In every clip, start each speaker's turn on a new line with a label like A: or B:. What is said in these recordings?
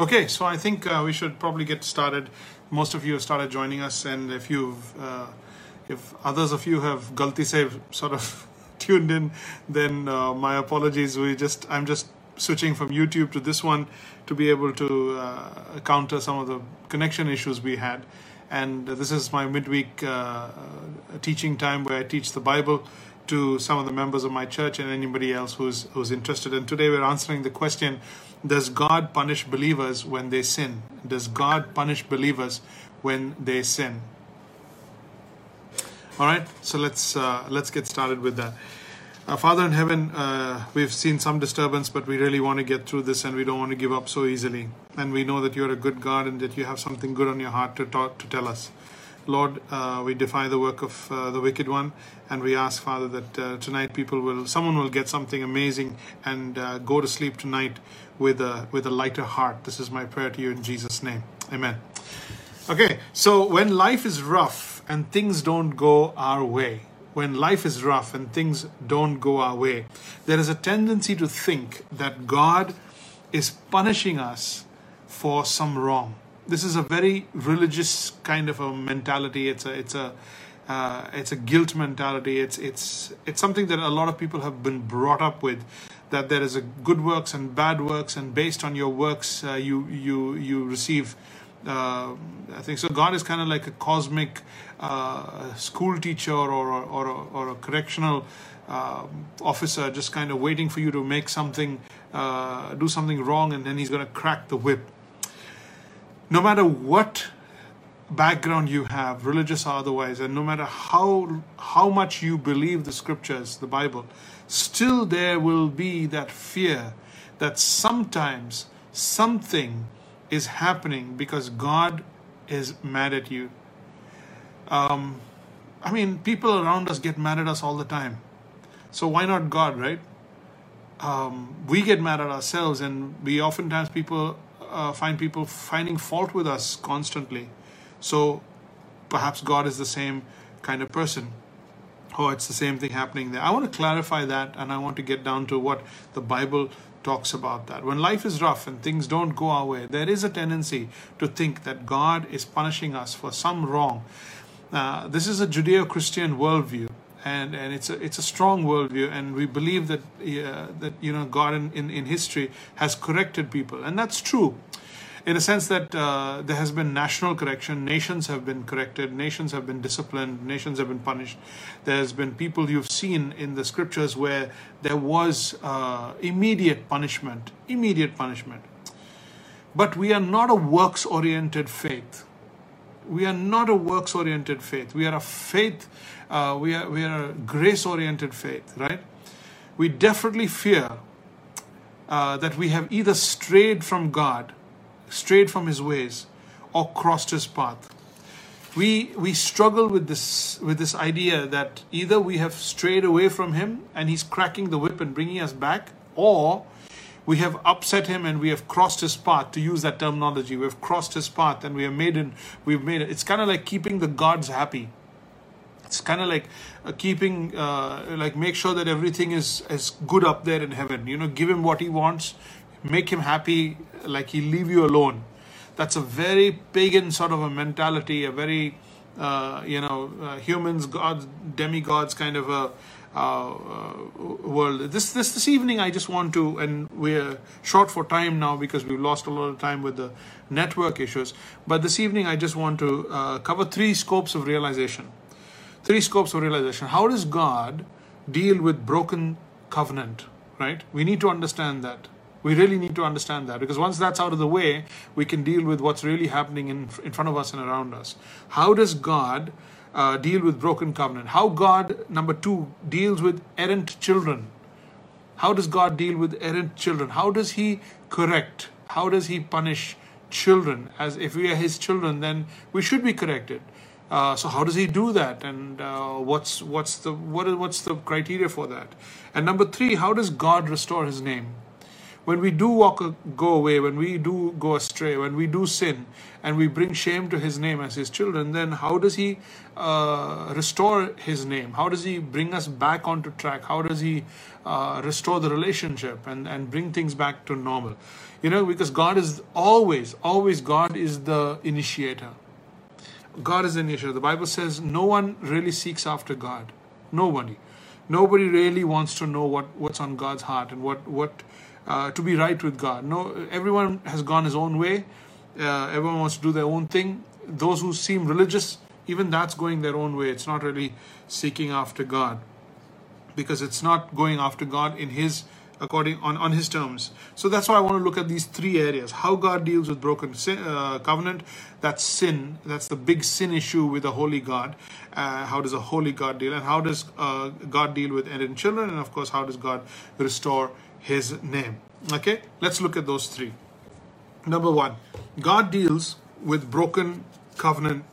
A: Okay, so I think uh, we should probably get started. Most of you have started joining us, and if you've, uh, if others of you have galti se sort of tuned in, then uh, my apologies. We just, I'm just switching from YouTube to this one to be able to uh, counter some of the connection issues we had. And this is my midweek uh, teaching time where I teach the Bible to some of the members of my church and anybody else who's who's interested. And today we're answering the question does God punish believers when they sin? Does God punish believers when they sin? All right, so let's uh, let's get started with that. Uh, Father in heaven, uh, we've seen some disturbance, but we really want to get through this, and we don't want to give up so easily. And we know that you're a good God, and that you have something good on your heart to talk to tell us. Lord, uh, we defy the work of uh, the wicked one, and we ask, Father, that uh, tonight people will, someone will get something amazing and uh, go to sleep tonight with a with a lighter heart. This is my prayer to you in Jesus' name, Amen. Okay, so when life is rough and things don't go our way, when life is rough and things don't go our way, there is a tendency to think that God is punishing us for some wrong this is a very religious kind of a mentality. It's a it's a uh, it's a guilt mentality. It's it's it's something that a lot of people have been brought up with. That there is a good works and bad works, and based on your works, uh, you you you receive. Uh, I think so. God is kind of like a cosmic uh, school teacher or or or, or a correctional uh, officer, just kind of waiting for you to make something, uh, do something wrong, and then he's going to crack the whip no matter what background you have, religious or otherwise, and no matter how how much you believe the scriptures, the Bible, still there will be that fear that sometimes something is happening because God is mad at you. Um, I mean, people around us get mad at us all the time. So why not God, right? Um, we get mad at ourselves, and we oftentimes people uh, find people finding fault with us constantly. So perhaps God is the same kind of person. Oh, it's the same thing happening there. I want to clarify that and I want to get down to what the Bible talks about that. When life is rough and things don't go our way, there is a tendency to think that God is punishing us for some wrong. Uh, this is a Judeo Christian worldview and and it's a it's a strong worldview, and we believe that uh, that you know God in, in, in history has corrected people, and that's true. In a sense that uh, there has been national correction, nations have been corrected, nations have been disciplined, nations have been punished. There's been people you've seen in the scriptures where there was uh, immediate punishment, immediate punishment. But we are not a works oriented faith. We are not a works oriented faith. We are a faith uh, we are we are a grace oriented faith, right? We definitely fear uh, that we have either strayed from God, strayed from His ways, or crossed His path. We we struggle with this with this idea that either we have strayed away from Him and He's cracking the whip and bringing us back, or we have upset him and we have crossed his path to use that terminology. We've crossed his path and we have made it we've made it. It's kind of like keeping the gods happy. It's kind of like uh, keeping uh, like make sure that everything is is good up there in heaven. You know give him what he wants make him happy like he leave you alone that's a very pagan sort of a mentality a very uh, you know uh, humans gods demigods kind of a uh, uh, world this this this evening i just want to and we're short for time now because we've lost a lot of time with the network issues but this evening i just want to cover three scopes of realization Three scopes of realization. How does God deal with broken covenant? Right? We need to understand that. We really need to understand that because once that's out of the way, we can deal with what's really happening in, in front of us and around us. How does God uh, deal with broken covenant? How God, number two, deals with errant children? How does God deal with errant children? How does He correct? How does He punish children? As if we are His children, then we should be corrected. Uh, so how does he do that, and uh, what's what's the what is what's the criteria for that? And number three, how does God restore His name? When we do walk go away, when we do go astray, when we do sin, and we bring shame to His name as His children, then how does He uh, restore His name? How does He bring us back onto track? How does He uh, restore the relationship and and bring things back to normal? You know, because God is always, always God is the initiator. God is the initiator. The Bible says no one really seeks after God. Nobody. Nobody really wants to know what, what's on God's heart and what, what uh, to be right with God. No, everyone has gone his own way. Uh, everyone wants to do their own thing. Those who seem religious, even that's going their own way. It's not really seeking after God because it's not going after God in His according on, on his terms. So that's why I want to look at these three areas: how God deals with broken sin, uh, covenant, that's sin, that's the big sin issue with a holy God. Uh, how does a holy God deal, and how does uh, God deal with erring children, and of course, how does God restore His name? Okay, let's look at those three. Number one, God deals with broken covenant,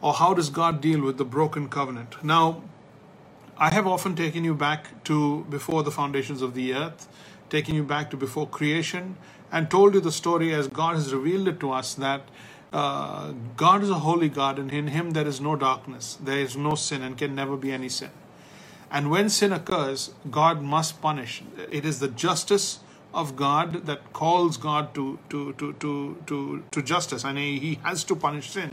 A: or how does God deal with the broken covenant? Now, I have often taken you back to before the foundations of the earth, taken you back to before creation, and told you the story as God has revealed it to us that uh, God is a holy God, and in Him there is no darkness, there is no sin, and can never be any sin. And when sin occurs, God must punish. It is the justice of God that calls God to to to to to, to justice, and He has to punish sin.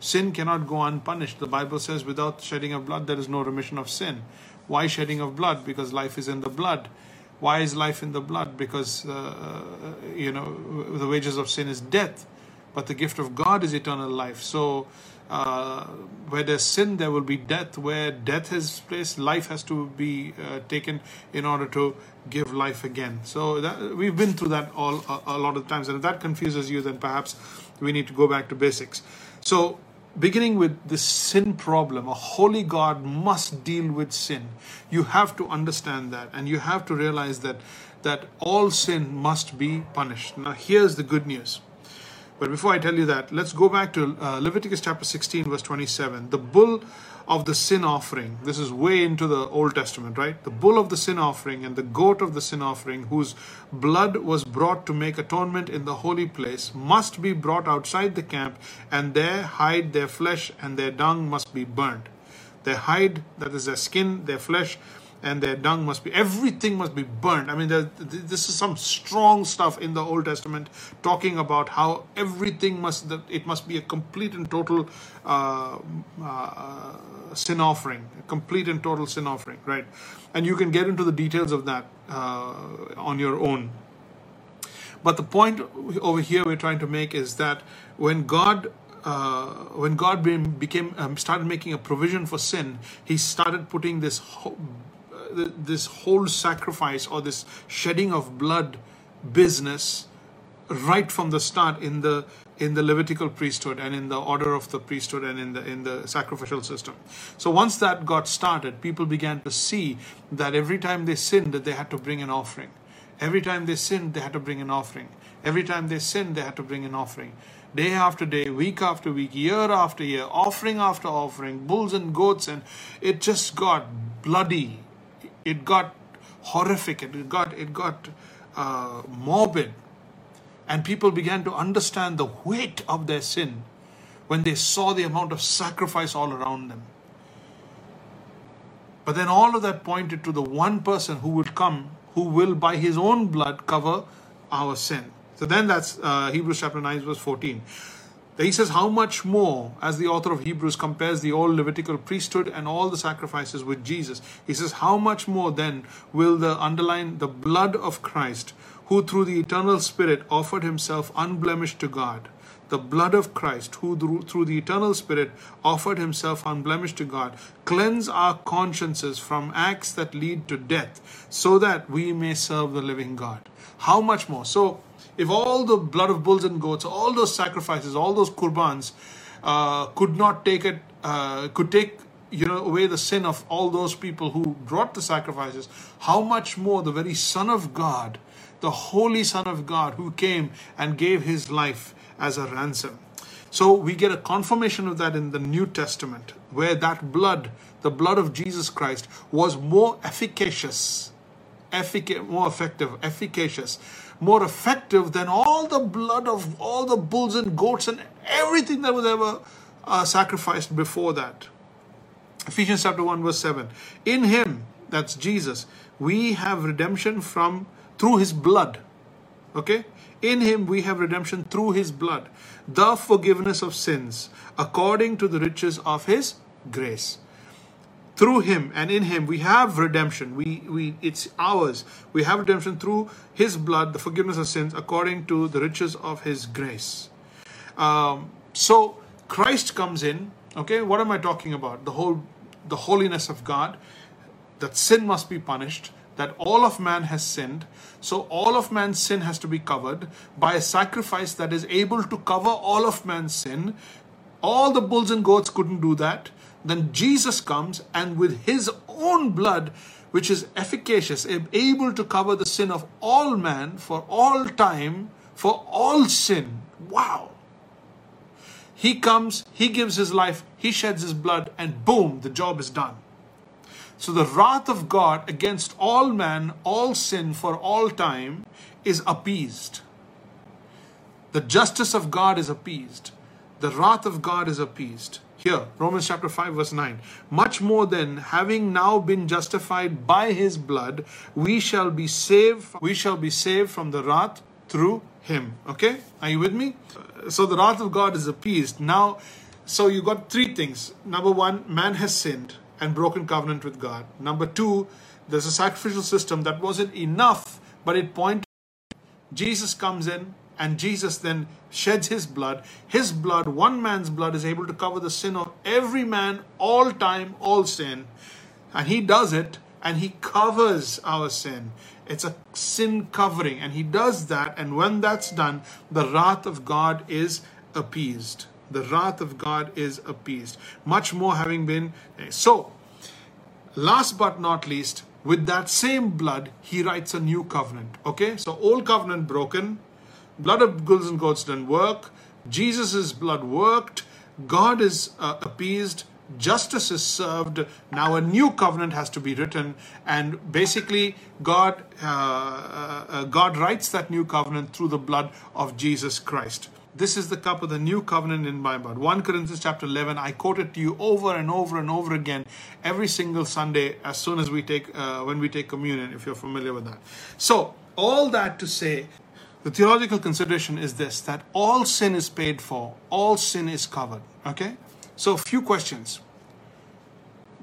A: Sin cannot go unpunished. The Bible says, without shedding of blood, there is no remission of sin. Why shedding of blood? Because life is in the blood. Why is life in the blood? Because, uh, you know, the wages of sin is death, but the gift of God is eternal life. So, uh, where there's sin, there will be death. Where death is placed, life has to be uh, taken in order to give life again. So that, we've been through that all a, a lot of times, and if that confuses you, then perhaps we need to go back to basics. So beginning with the sin problem, a holy God must deal with sin. You have to understand that, and you have to realize that that all sin must be punished. Now, here's the good news. But before I tell you that, let's go back to uh, Leviticus chapter 16, verse 27. The bull of the sin offering, this is way into the Old Testament, right? The bull of the sin offering and the goat of the sin offering, whose blood was brought to make atonement in the holy place, must be brought outside the camp, and there hide their flesh, and their dung must be burnt. Their hide, that is their skin, their flesh, and their dung must be everything must be burnt i mean this is some strong stuff in the old testament talking about how everything must it must be a complete and total uh, uh, sin offering a complete and total sin offering right? And you can get into the details of that uh, on your own. But the point over here we're trying to make is that when god uh, when God became um, started making a provision for sin, He started putting this this whole sacrifice or this shedding of blood business right from the start in the in the Levitical priesthood and in the order of the priesthood and in the in the sacrificial system. So once that got started, people began to see that every time they sinned, they had to bring an offering. Every time they sinned, they had to bring an offering. Every time they sinned, they had to bring an offering. Day after day, week after week, year after year, offering after offering, bulls and goats, and it just got bloody it got horrific. It got it got uh, morbid, and people began to understand the weight of their sin when they saw the amount of sacrifice all around them. But then all of that pointed to the one person who would come, who will by his own blood cover our sin. So then that's uh, Hebrews chapter 9, verse 14. He says, How much more, as the author of Hebrews compares the old Levitical priesthood and all the sacrifices with Jesus, he says, How much more then will the underline the blood of Christ, who through the eternal Spirit offered himself unblemished to God? The blood of Christ, who through the eternal Spirit offered himself unblemished to God, cleanse our consciences from acts that lead to death, so that we may serve the living God. How much more? So, if all the blood of bulls and goats, all those sacrifices, all those qurbans uh, could not take it, uh, could take you know away the sin of all those people who brought the sacrifices, how much more the very Son of God, the Holy Son of God, who came and gave His life as a ransom. So we get a confirmation of that in the New Testament, where that blood, the blood of Jesus Christ, was more efficacious effic- more effective, efficacious, more effective than all the blood of all the bulls and goats and everything that was ever uh, sacrificed before that. Ephesians chapter 1 verse 7. In him, that's Jesus, we have redemption from through his blood. Okay? In him we have redemption through his blood, the forgiveness of sins, according to the riches of his grace. Through him and in him we have redemption. We we it's ours. We have redemption through his blood, the forgiveness of sins, according to the riches of his grace. Um, so Christ comes in. Okay, what am I talking about? The whole the holiness of God, that sin must be punished, that all of man has sinned. So all of man's sin has to be covered by a sacrifice that is able to cover all of man's sin. All the bulls and goats couldn't do that. Then Jesus comes and with his own blood, which is efficacious, able to cover the sin of all man for all time, for all sin. Wow. He comes, he gives his life, he sheds his blood, and boom, the job is done. So the wrath of God against all man, all sin for all time is appeased. The justice of God is appeased. The wrath of God is appeased. Here, Romans chapter 5, verse 9. Much more than having now been justified by his blood, we shall be saved, we shall be saved from the wrath through him. Okay? Are you with me? So the wrath of God is appeased. Now, so you got three things. Number one, man has sinned and broken covenant with God. Number two, there's a sacrificial system that wasn't enough, but it pointed. Jesus comes in and Jesus then sheds his blood. His blood, one man's blood, is able to cover the sin of every man, all time, all sin. And he does it and he covers our sin. It's a sin covering, and he does that. And when that's done, the wrath of God is appeased the wrath of God is appeased. Much more having been. Eh, so, last but not least, with that same blood, he writes a new covenant. Okay, so old covenant broken, blood of bulls and goats didn't work, Jesus' blood worked, God is uh, appeased, justice is served. Now a new covenant has to be written, and basically God uh, uh, uh God writes that new covenant through the blood of Jesus Christ. This is the cup of the new covenant in my blood. 1 Corinthians chapter 11. I quote it to you over and over and over again every single Sunday as soon as we take, uh, when we take communion, if you're familiar with that. So, all that to say, the theological consideration is this that all sin is paid for, all sin is covered. Okay? So, a few questions.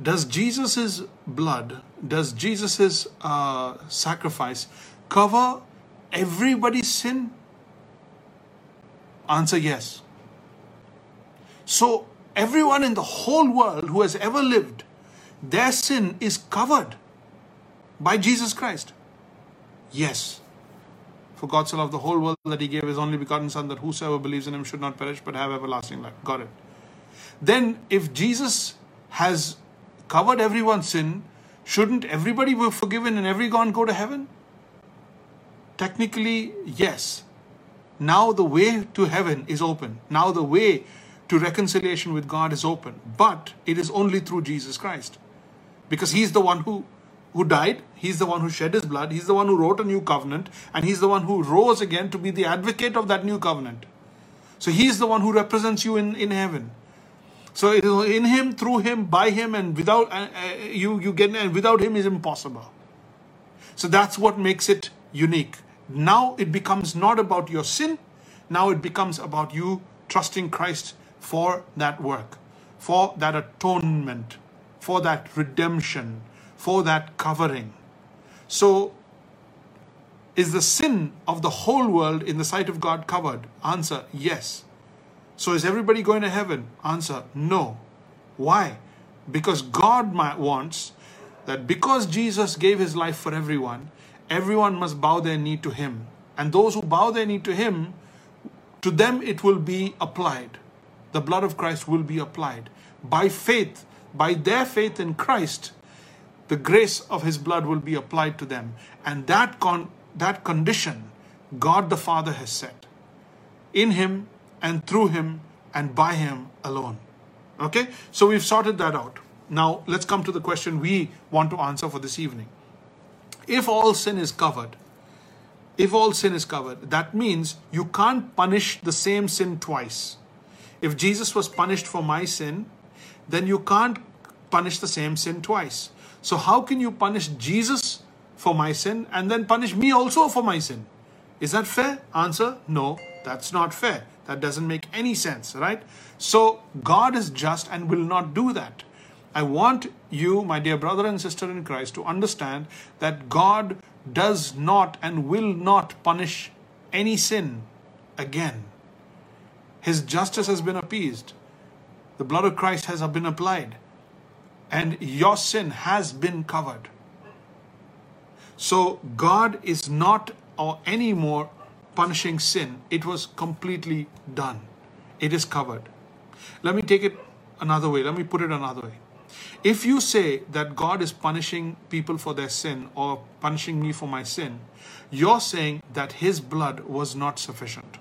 A: Does Jesus' blood, does Jesus' uh, sacrifice cover everybody's sin? Answer yes. So, everyone in the whole world who has ever lived, their sin is covered by Jesus Christ. Yes. For God so loved the whole world that He gave His only begotten Son, that whosoever believes in Him should not perish but have everlasting life. Got it. Then, if Jesus has covered everyone's sin, shouldn't everybody be forgiven and everyone go to heaven? Technically, yes. Now the way to heaven is open. Now the way to reconciliation with God is open. But it is only through Jesus Christ. Because He's the one who, who died, He's the one who shed His blood, He's the one who wrote a new covenant, and He's the one who rose again to be the advocate of that new covenant. So He's the one who represents you in, in heaven. So it is in Him, through Him, by Him, and without uh, uh, you you get and without Him is impossible. So that's what makes it unique. Now it becomes not about your sin, now it becomes about you trusting Christ for that work, for that atonement, for that redemption, for that covering. So, is the sin of the whole world in the sight of God covered? Answer yes. So, is everybody going to heaven? Answer no. Why? Because God wants that because Jesus gave his life for everyone, everyone must bow their knee to him. And those who bow their knee to him, to them it will be applied. The blood of Christ will be applied. By faith, by their faith in Christ, the grace of his blood will be applied to them. And that, con- that condition, God the Father has set in him and through him and by him alone. Okay? So we've sorted that out. Now let's come to the question we want to answer for this evening. if all sin is covered, if all sin is covered, that means you can't punish the same sin twice. If Jesus was punished for my sin, then you can't punish the same sin twice. So, how can you punish Jesus for my sin and then punish me also for my sin? Is that fair? Answer no, that's not fair. That doesn't make any sense, right? So, God is just and will not do that. I want you, my dear brother and sister in Christ, to understand that God does not and will not punish any sin again. His justice has been appeased. The blood of Christ has been applied. And your sin has been covered. So God is not or anymore punishing sin. It was completely done. It is covered. Let me take it another way. Let me put it another way. If you say that God is punishing people for their sin or punishing me for my sin, you're saying that His blood was not sufficient.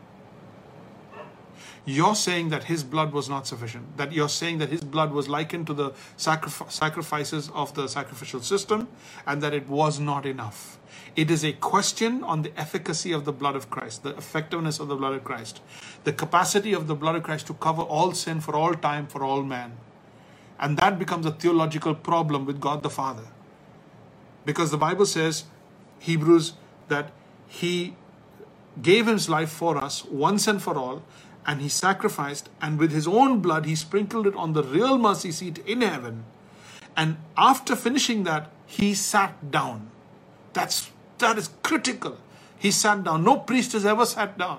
A: You're saying that His blood was not sufficient. That you're saying that His blood was likened to the sacrif- sacrifices of the sacrificial system and that it was not enough. It is a question on the efficacy of the blood of Christ, the effectiveness of the blood of Christ, the capacity of the blood of Christ to cover all sin for all time, for all man. And that becomes a theological problem with God the Father. Because the Bible says, Hebrews, that He gave His life for us once and for all, and He sacrificed, and with His own blood, He sprinkled it on the real mercy seat in heaven. And after finishing that, He sat down. That's that is critical. He sat down. No priest has ever sat down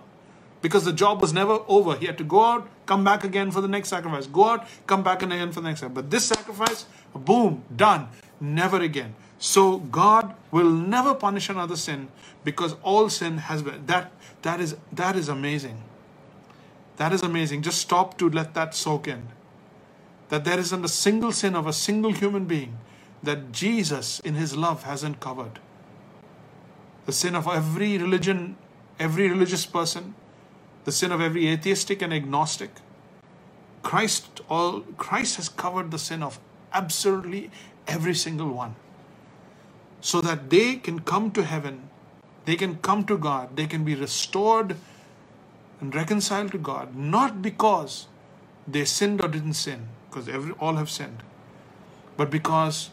A: because the job was never over. He had to go out, come back again for the next sacrifice. Go out, come back again for the next sacrifice. But this sacrifice, boom, done. Never again. So God will never punish another sin because all sin has been that that is that is amazing. That is amazing. Just stop to let that soak in. That there isn't a single sin of a single human being that Jesus in his love hasn't covered. The sin of every religion, every religious person, the sin of every atheistic and agnostic. Christ all Christ has covered the sin of absolutely every single one. So that they can come to heaven, they can come to God, they can be restored and reconciled to God, not because they sinned or didn't sin, because every all have sinned, but because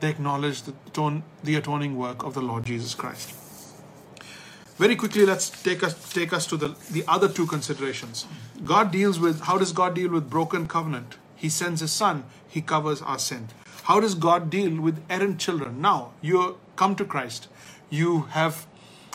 A: they acknowledge the, the atoning work of the Lord Jesus Christ. Very quickly, let's take us take us to the, the other two considerations. God deals with how does God deal with broken covenant? He sends his son, he covers our sin. How does God deal with errant children? Now you come to Christ, you have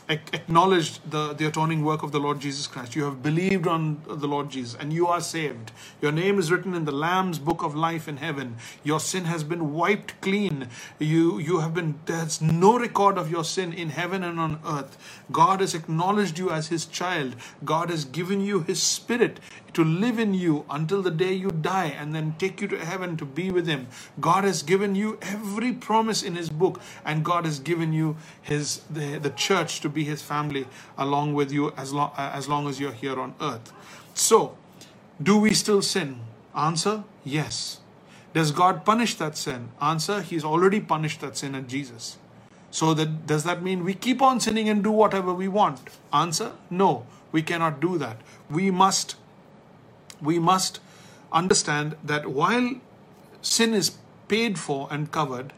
A: acknowledged the, the atoning work of the Lord Jesus Christ. You have believed on the Lord Jesus and you are saved. Your name is written in the Lamb's book of life in heaven. Your sin has been wiped clean. You, you have been, there's no record of your sin in heaven and on earth. God has acknowledged you as his child. God has given you his spirit to live in you until the day you die and then take you to heaven to be with him. God has given you every promise in his book and God has given you his the, the church to be his family along with you as long as long as you're here on earth. So, do we still sin? Answer: Yes. Does God punish that sin? Answer: He's already punished that sin in Jesus. So that does that mean we keep on sinning and do whatever we want? Answer: No, we cannot do that. We must we must understand that while sin is paid for and covered,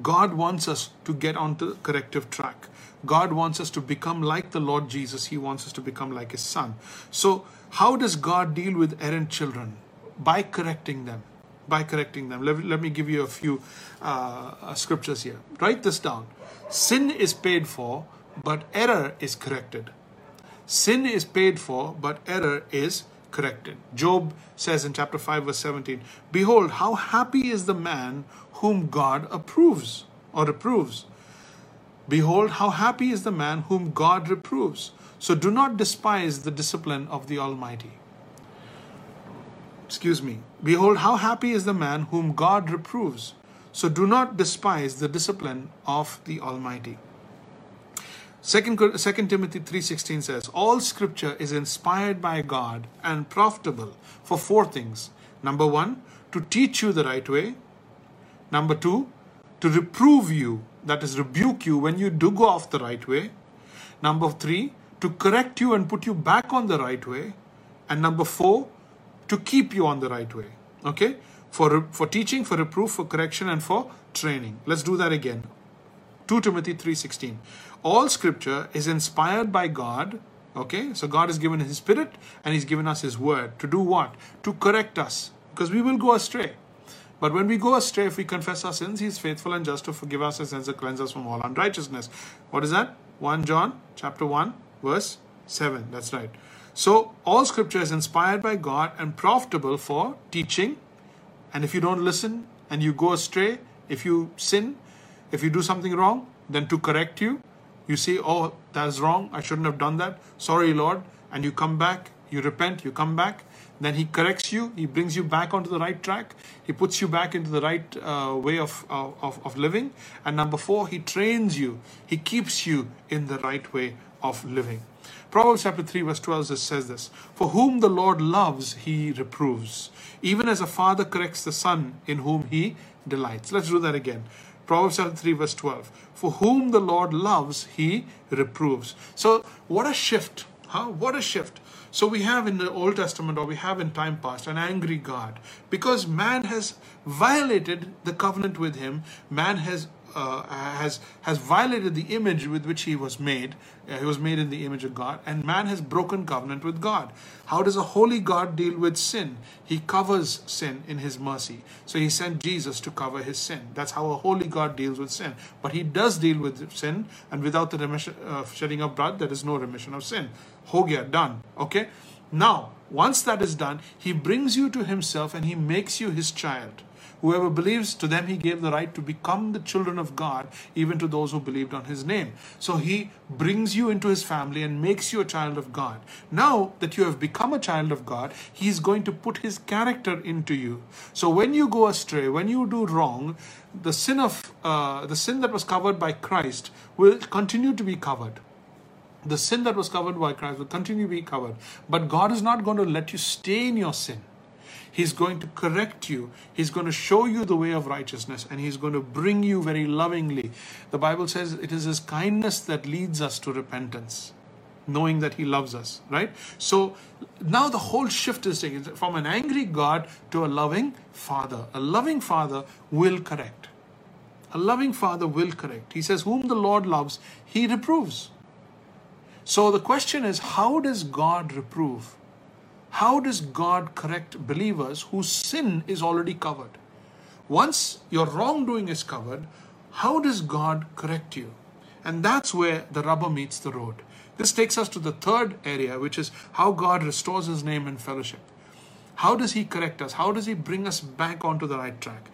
A: God wants us to get onto the corrective track. God wants us to become like the Lord Jesus. He wants us to become like His Son. So, how does God deal with errant children? By correcting them. By correcting them. Let, let me give you a few uh, uh scriptures here. Write this down. Sin is paid for, but error is corrected. Sin is paid for, but error is corrected. Job says in chapter 5, verse 17, Behold, how happy is the man whom God approves or reproves. Behold, how happy is the man whom God reproves. So do not despise the discipline of the Almighty. Excuse me. Behold, how happy is the man whom God reproves. So do not despise the discipline of the Almighty. Second, 2 Timothy 3.16 says, All scripture is inspired by God and profitable for four things. Number one, to teach you the right way. Number two, to reprove you, that is, rebuke you when you do go off the right way. Number three, to correct you and put you back on the right way. And number four, to keep you on the right way. Okay? For, for teaching, for reproof, for correction, and for training. Let's do that again. 2 Timothy 3:16. All scripture is inspired by God. Okay? So God has given his spirit and he's given us his word. To do what? To correct us. Because we will go astray. But when we go astray, if we confess our sins, He is faithful and just to forgive us our sins and cleanse us from all unrighteousness. What is that? 1 John chapter 1, verse 7. That's right. So all scripture is inspired by God and profitable for teaching. And if you don't listen and you go astray, if you sin, if you do something wrong, then to correct you, you say, Oh, that is wrong. I shouldn't have done that. Sorry, Lord. And you come back, you repent, you come back, then he corrects you, he brings you back onto the right track, he puts you back into the right uh, way of, of, of living. And number four, he trains you, he keeps you in the right way of living. Proverbs chapter 3, verse 12 says this For whom the Lord loves, he reproves, even as a father corrects the son in whom he delights. Let's do that again. Proverbs chapter 3, verse 12. For whom the Lord loves, he reproves. So, what a shift! Huh? What a shift! So we have in the Old Testament or we have in time past an angry God because man has violated the covenant with him. Man has uh, has has violated the image with which he was made. Uh, he was made in the image of God, and man has broken covenant with God. How does a holy God deal with sin? He covers sin in His mercy. So He sent Jesus to cover His sin. That's how a holy God deals with sin. But He does deal with sin, and without the remission, uh, shedding of blood, there is no remission of sin. Ho gaya, done. Okay. Now, once that is done, He brings you to Himself, and He makes you His child. Whoever believes, to them he gave the right to become the children of God, even to those who believed on his name. So he brings you into his family and makes you a child of God. Now that you have become a child of God, he is going to put his character into you. So when you go astray, when you do wrong, the sin of uh, the sin that was covered by Christ will continue to be covered the sin that was covered by Christ will continue to be covered. But God is not going to let you stay in your sin. He's going to correct you. He's going to show you the way of righteousness and He's going to bring you very lovingly. The Bible says it is His kindness that leads us to repentance, knowing that He loves us, right? So now the whole shift is taken from an angry God to a loving Father. A loving Father will correct. A loving Father will correct. He says, Whom the Lord loves, He reproves. So the question is, how does God reprove? How does God correct believers whose sin is already covered? Once your wrongdoing is covered, how does God correct you? And that's where the rubber meets the road. This takes us to the third area, which is how God restores His name and fellowship. How does He correct us? How does He bring us back onto the right track?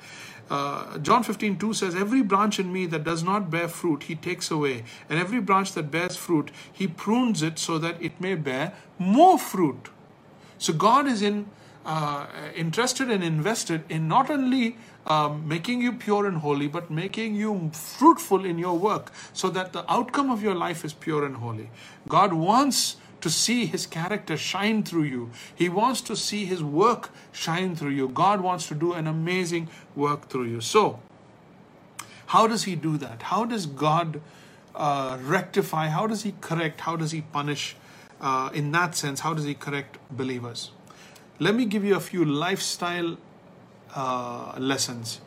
A: Uh, John 15, 2 says, Every branch in me that does not bear fruit, he takes away. And every branch that bears fruit, he prunes it so that it may bear more fruit. So God is in uh, interested and invested in not only um, making you pure and holy, but making you fruitful in your work so that the outcome of your life is pure and holy. God wants to see His character shine through you, He wants to see His work shine through you. God wants to do an amazing work through you. So, how does He do that? How does God uh, rectify? How does He correct? How does He punish? Uh, in that sense, how does he correct believers? Let me give you a few lifestyle uh, lessons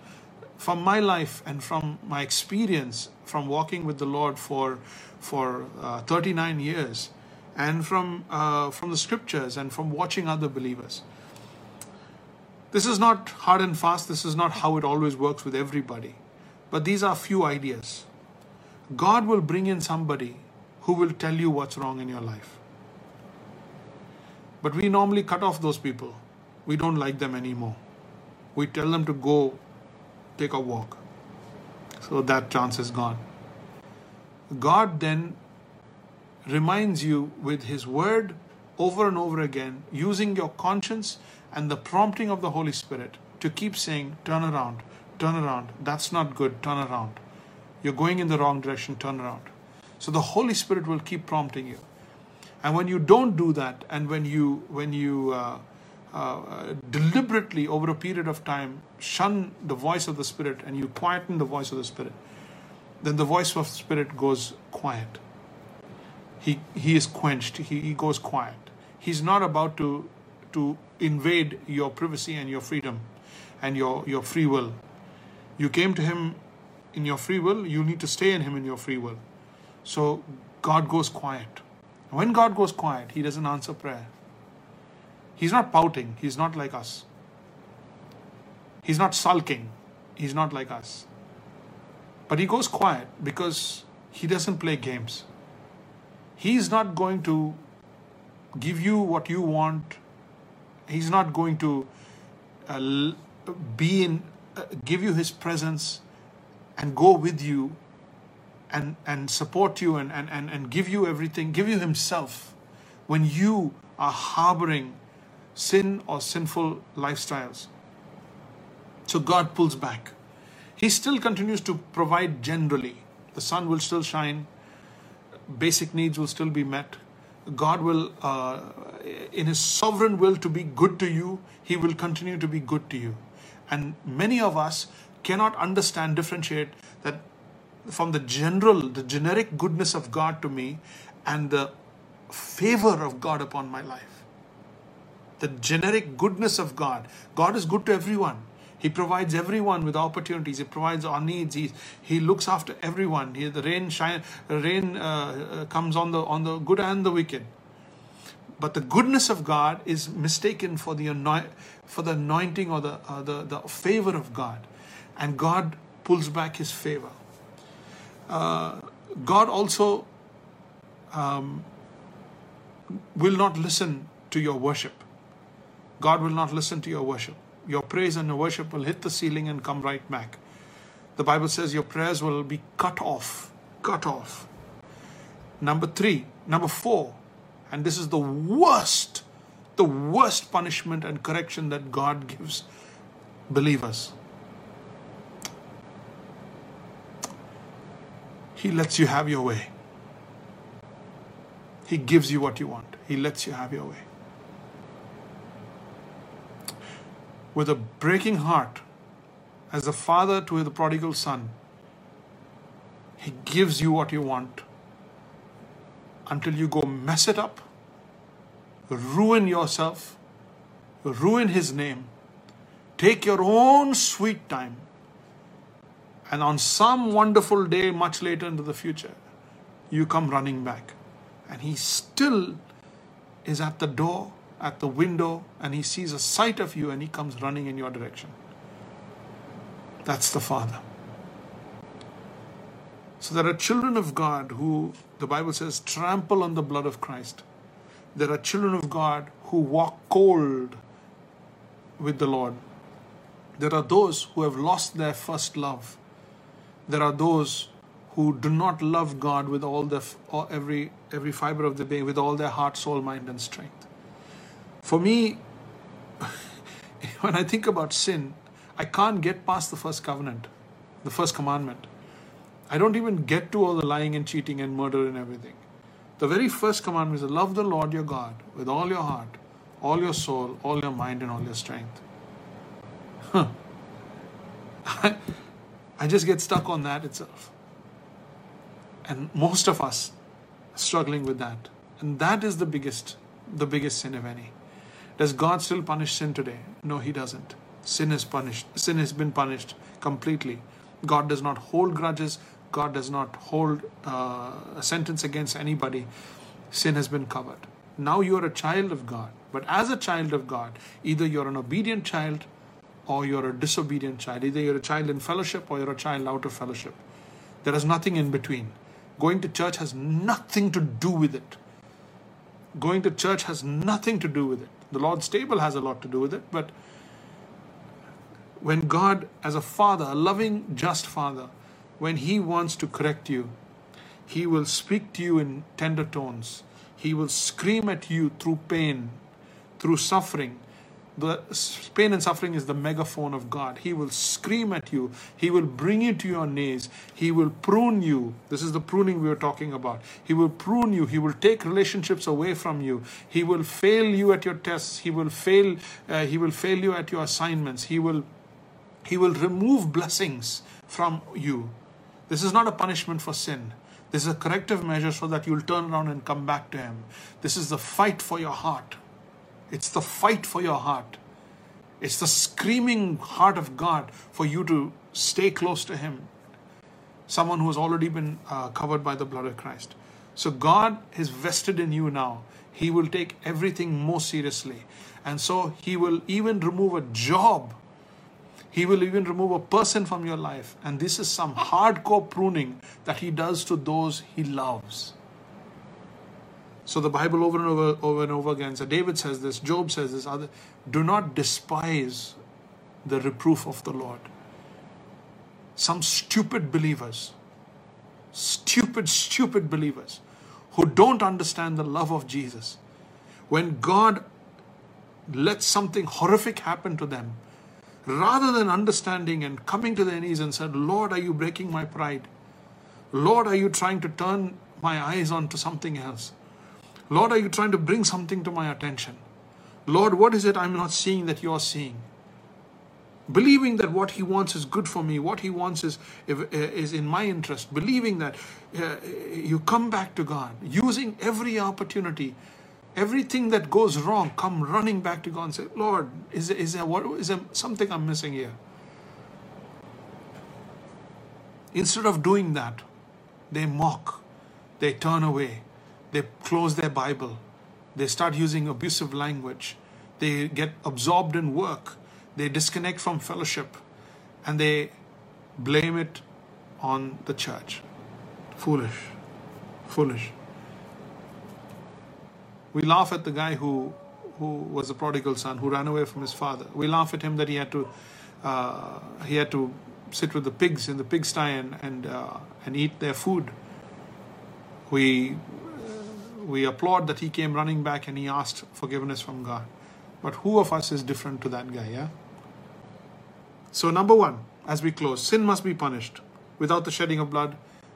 A: from my life and from my experience from walking with the Lord for for uh, 39 years, and from uh, from the scriptures and from watching other believers. This is not hard and fast. This is not how it always works with everybody, but these are few ideas. God will bring in somebody who will tell you what's wrong in your life. But we normally cut off those people. We don't like them anymore. We tell them to go take a walk. So that chance is gone. God then reminds you with His word over and over again, using your conscience and the prompting of the Holy Spirit to keep saying, Turn around, turn around. That's not good, turn around. You're going in the wrong direction, turn around. So the Holy Spirit will keep prompting you. And when you don't do that, and when you when you uh, uh, deliberately over a period of time shun the voice of the Spirit and you quieten the voice of the Spirit, then the voice of the Spirit goes quiet. He, he is quenched, he, he goes quiet. He's not about to, to invade your privacy and your freedom and your, your free will. You came to Him in your free will, you need to stay in Him in your free will. So God goes quiet. When God goes quiet, He doesn't answer prayer. He's not pouting, He's not like us. He's not sulking, He's not like us. But He goes quiet because He doesn't play games. He's not going to give you what you want. He's not going to uh, be in, uh, give you His presence and go with you and, and support you and, and, and, and give you everything, give you Himself when you are harboring sin or sinful lifestyles. So God pulls back. He still continues to provide generally. The sun will still shine, basic needs will still be met. God will, uh, in His sovereign will to be good to you, He will continue to be good to you. And many of us cannot understand, differentiate that from the general, the generic goodness of God to me and the favor of God upon my life. The generic goodness of God. God is good to everyone. He provides everyone with opportunities. He provides our needs. He, he looks after everyone. He, the rain shine, rain uh, uh, comes on the on the good and the wicked. But the goodness of God is mistaken for the anoint, for the anointing or the, uh, the the favor of God, and God pulls back His favor. God also um, will not listen to your worship. God will not listen to your worship. Your praise and your worship will hit the ceiling and come right back. The Bible says your prayers will be cut off. Cut off. Number three, number four, and this is the worst, the worst punishment and correction that God gives believers. He lets you have your way. He gives you what you want. He lets you have your way. With a breaking heart, as a father to the prodigal son, he gives you what you want until you go mess it up, ruin yourself, ruin his name, take your own sweet time and on some wonderful day, much later into the future, you come running back. And he still is at the door, at the window, and he sees a sight of you and he comes running in your direction. That's the Father. So there are children of God who, the Bible says, trample on the blood of Christ. There are children of God who walk cold with the Lord. There are those who have lost their first love there are those who do not love God with all the every every fiber of the being, with all their heart, soul, mind, and strength. For me, when I think about sin, I can't get past the first covenant, the first commandment. I don't even get to all the lying and cheating and murder and everything. The very first commandment is to love the Lord your God with all your heart, all your soul, all your mind, and all your strength. Huh. I just get stuck on that itself. And most of us struggling with that. And that is the biggest, the biggest sin of any. Does God still punish sin today? No, He doesn't. Sin is punished. Sin has been punished completely. God does not hold grudges. God does not hold uh, a sentence against anybody. Sin has been covered. Now you are a child of God. But as a child of God, either you're an obedient child or you're a disobedient child. Either you're a child in fellowship or you're a child out of fellowship. There is nothing in between. Going to church has nothing to do with it. Going to church has nothing to do with it. The Lord's table has a lot to do with it, but when God, as a father, a loving, just father, when He wants to correct you, He will speak to you in tender tones. He will scream at you through pain, through suffering, the pain and suffering is the megaphone of God. He will scream at you. He will bring you to your knees. He will prune you. This is the pruning we were talking about. He will prune you. He will take relationships away from you. He will fail you at your tests. He will fail. Uh, he will fail you at your assignments. He will. He will remove blessings from you. This is not a punishment for sin. This is a corrective measure so that you'll turn around and come back to Him. This is the fight for your heart. It's the fight for your heart. It's the screaming heart of God for you to stay close to Him. Someone who has already been uh, covered by the blood of Christ. So God is vested in you now. He will take everything more seriously. And so He will even remove a job. He will even remove a person from your life. And this is some hardcore pruning that He does to those He loves. So the Bible over and over, over and over again. So David says this, Job says this, other do not despise the reproof of the Lord. Some stupid believers, stupid, stupid believers who don't understand the love of Jesus. When God lets something horrific happen to them, rather than understanding and coming to their knees and said, Lord, are you breaking my pride? Lord, are you trying to turn my eyes onto something else? Lord, are you trying to bring something to my attention? Lord, what is it I'm not seeing that you're seeing? Believing that what He wants is good for me, what He wants is, is in my interest, believing that uh, you come back to God, using every opportunity, everything that goes wrong, come running back to God and say, Lord, is is there, what, is there something I'm missing here? Instead of doing that, they mock, they turn away, they close their Bible, they start using abusive language, they get absorbed in work, they disconnect from fellowship, and they blame it on the church. Foolish. Foolish. We laugh at the guy who who was a prodigal son who ran away from his father. We laugh at him that he had to uh, he had to sit with the pigs in the pigsty and and, uh, and eat their food. We we applaud that he came running back and he asked forgiveness from God. But who of us is different to that guy, yeah? So, number one, as we close, sin must be punished. Without the shedding of blood,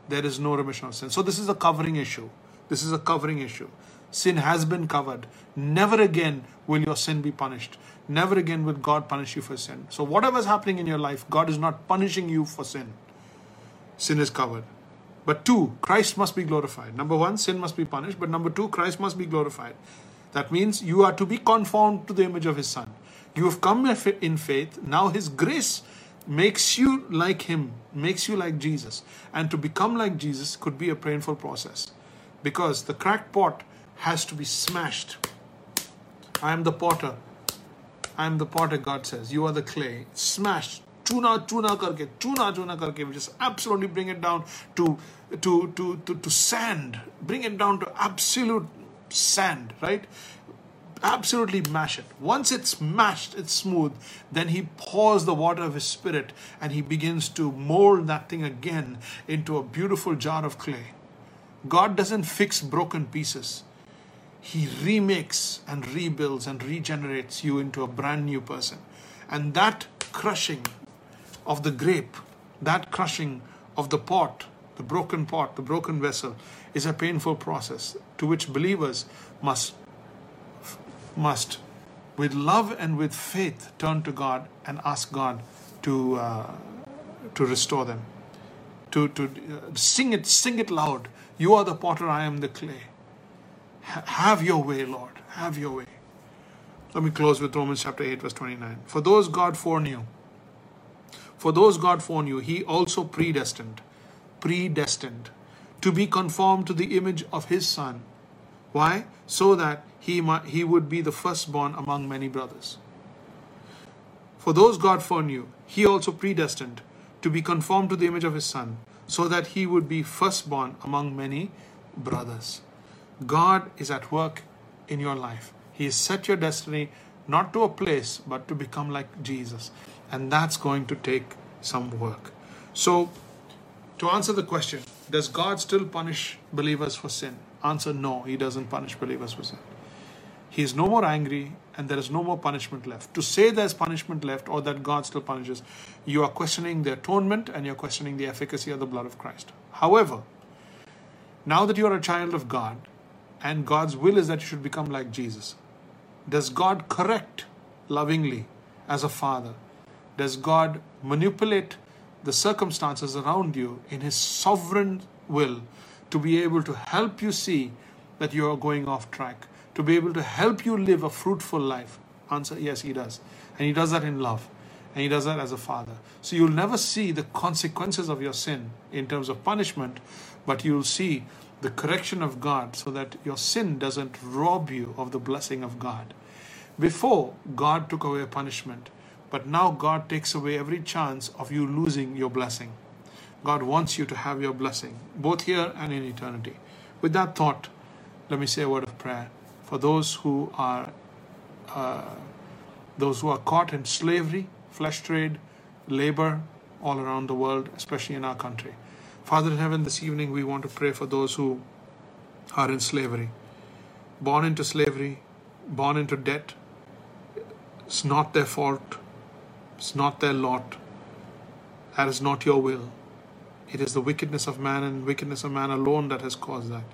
A: there is no remission of sin. So, this is a covering issue. This is a covering issue. Sin has been covered. Never again will your sin be punished. Never again will God punish you for sin. So, whatever is happening in your life, God is not punishing you for sin. Sin is covered. But two, Christ must be glorified. Number one, sin must be punished. But number two, Christ must be glorified. That means you are to be conformed to the image of His Son. You have come in faith. Now His grace makes you like Him, makes you like Jesus. And to become like Jesus could be a painful process because the cracked pot has to be smashed. I am the potter. I am the potter, God says. You are the clay. Smashed tuna tuna karke tuna tuna karke we just absolutely bring it down to to to to, to sand bring it down to absolute sand right absolutely mash it. Once it's mashed, it's smooth, then he pours the water of his spirit and he begins to mold that thing again into a beautiful jar of clay. God doesn't fix broken pieces. He remakes and rebuilds and regenerates you into a brand new person. And that crushing, of the grape, that crushing of the pot, the broken pot, the broken vessel, is a painful process to which believers must, must with love and with faith, turn to God and ask God to, uh, to restore them. To, to uh, sing it, sing it loud. You are the potter, I am the clay. have your way, Lord. Have your way. Let me close with Romans chapter 8, verse 29. For those God foreknew, for those God foreknew, He also predestined, predestined to be conformed to the image of His Son. Why? So that he, might, he would be the firstborn among many brothers. For those God foreknew, He also predestined to be conformed to the image of His Son, so that He would be firstborn among many brothers. God is at work in your life. He has set your destiny not to a place, but to become like Jesus and that's going to take some work. So, to answer the question, does God still punish believers for sin? Answer no, He doesn't punish believers for sin. He is no more angry and there is no more punishment left. To say there's punishment left or that God still punishes, you are questioning the atonement and you're questioning the efficacy of the blood of Christ. However, now that you are a child of God and God's will is that you should become like Jesus, does God correct lovingly as a father? Does God manipulate the circumstances around you in His sovereign will to be able to help you see that you are going off track, to be able to help you live a fruitful life? Answer yes, He does. And He does that in love. And He does that as a father. So you'll never see the consequences of your sin in terms of punishment, but you'll see the correction of God so that your sin doesn't rob you of the blessing of God. Before, God took away punishment, but now God takes away every chance of you losing your blessing. God wants you to have your blessing, both here and in eternity. With that thought, let me say a word of prayer for those who are uh, those who are caught in slavery, flesh trade, labor all around the world, especially in our country. Father in heaven, this evening we want to pray for those who are in slavery, born into slavery, born into debt. It's not their fault, it's not their lot. That is not your will. It is the wickedness of man and wickedness of man alone that has caused that.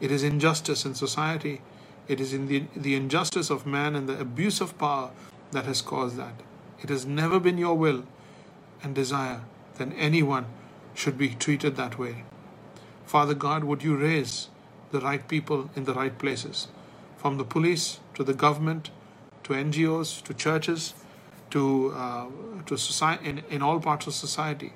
A: It is injustice in society. It is in the, the injustice of man and the abuse of power that has caused that. It has never been your will and desire that anyone should be treated that way. Father God, would you raise the right people in the right places, from the police to the government to NGOs to churches to uh, to society in, in all parts of society.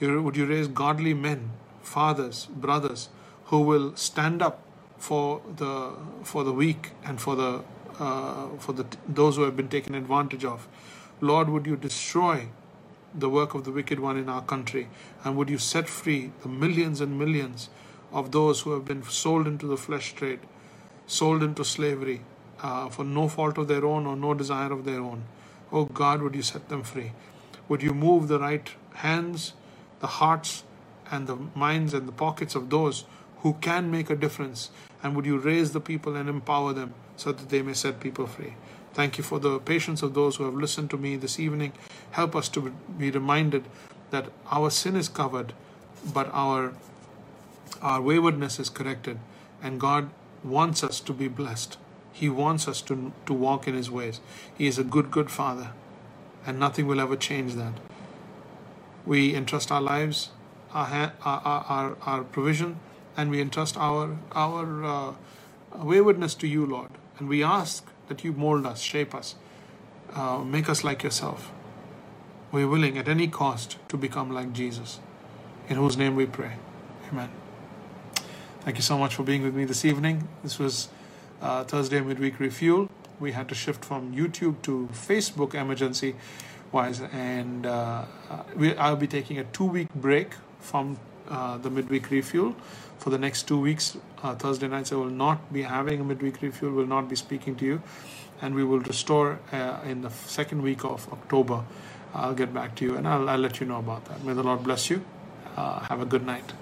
A: You, would you raise godly men, fathers, brothers, who will stand up for the for the weak and for the uh, for the those who have been taken advantage of. Lord, would you destroy the work of the wicked one in our country? And would you set free the millions and millions of those who have been sold into the flesh trade, sold into slavery uh, for no fault of their own or no desire of their own? Oh God, would you set them free? Would you move the right hands, the hearts, and the minds and the pockets of those who can make a difference? And would you raise the people and empower them so that they may set people free? Thank you for the patience of those who have listened to me this evening. Help us to be reminded that our sin is covered, but our our waywardness is corrected, and God wants us to be blessed. He wants us to, to walk in His ways. He is a good, good Father, and nothing will ever change that. We entrust our lives, our, our, our, our provision, and we entrust our, our uh, waywardness to you, Lord. And we ask that you mold us, shape us, uh, make us like yourself. We're willing at any cost to become like Jesus, in whose name we pray. Amen. Thank you so much for being with me this evening. This was uh, Thursday midweek refuel. We had to shift from YouTube to Facebook emergency wise, and uh, we, I'll be taking a two week break from uh, the midweek refuel for the next two weeks. Uh, Thursday nights, I will not be having a midweek refuel, will not be speaking to you, and we will restore uh, in the second week of October. I'll get back to you and I'll, I'll let you know about that. May the Lord bless you. Uh, have a good night.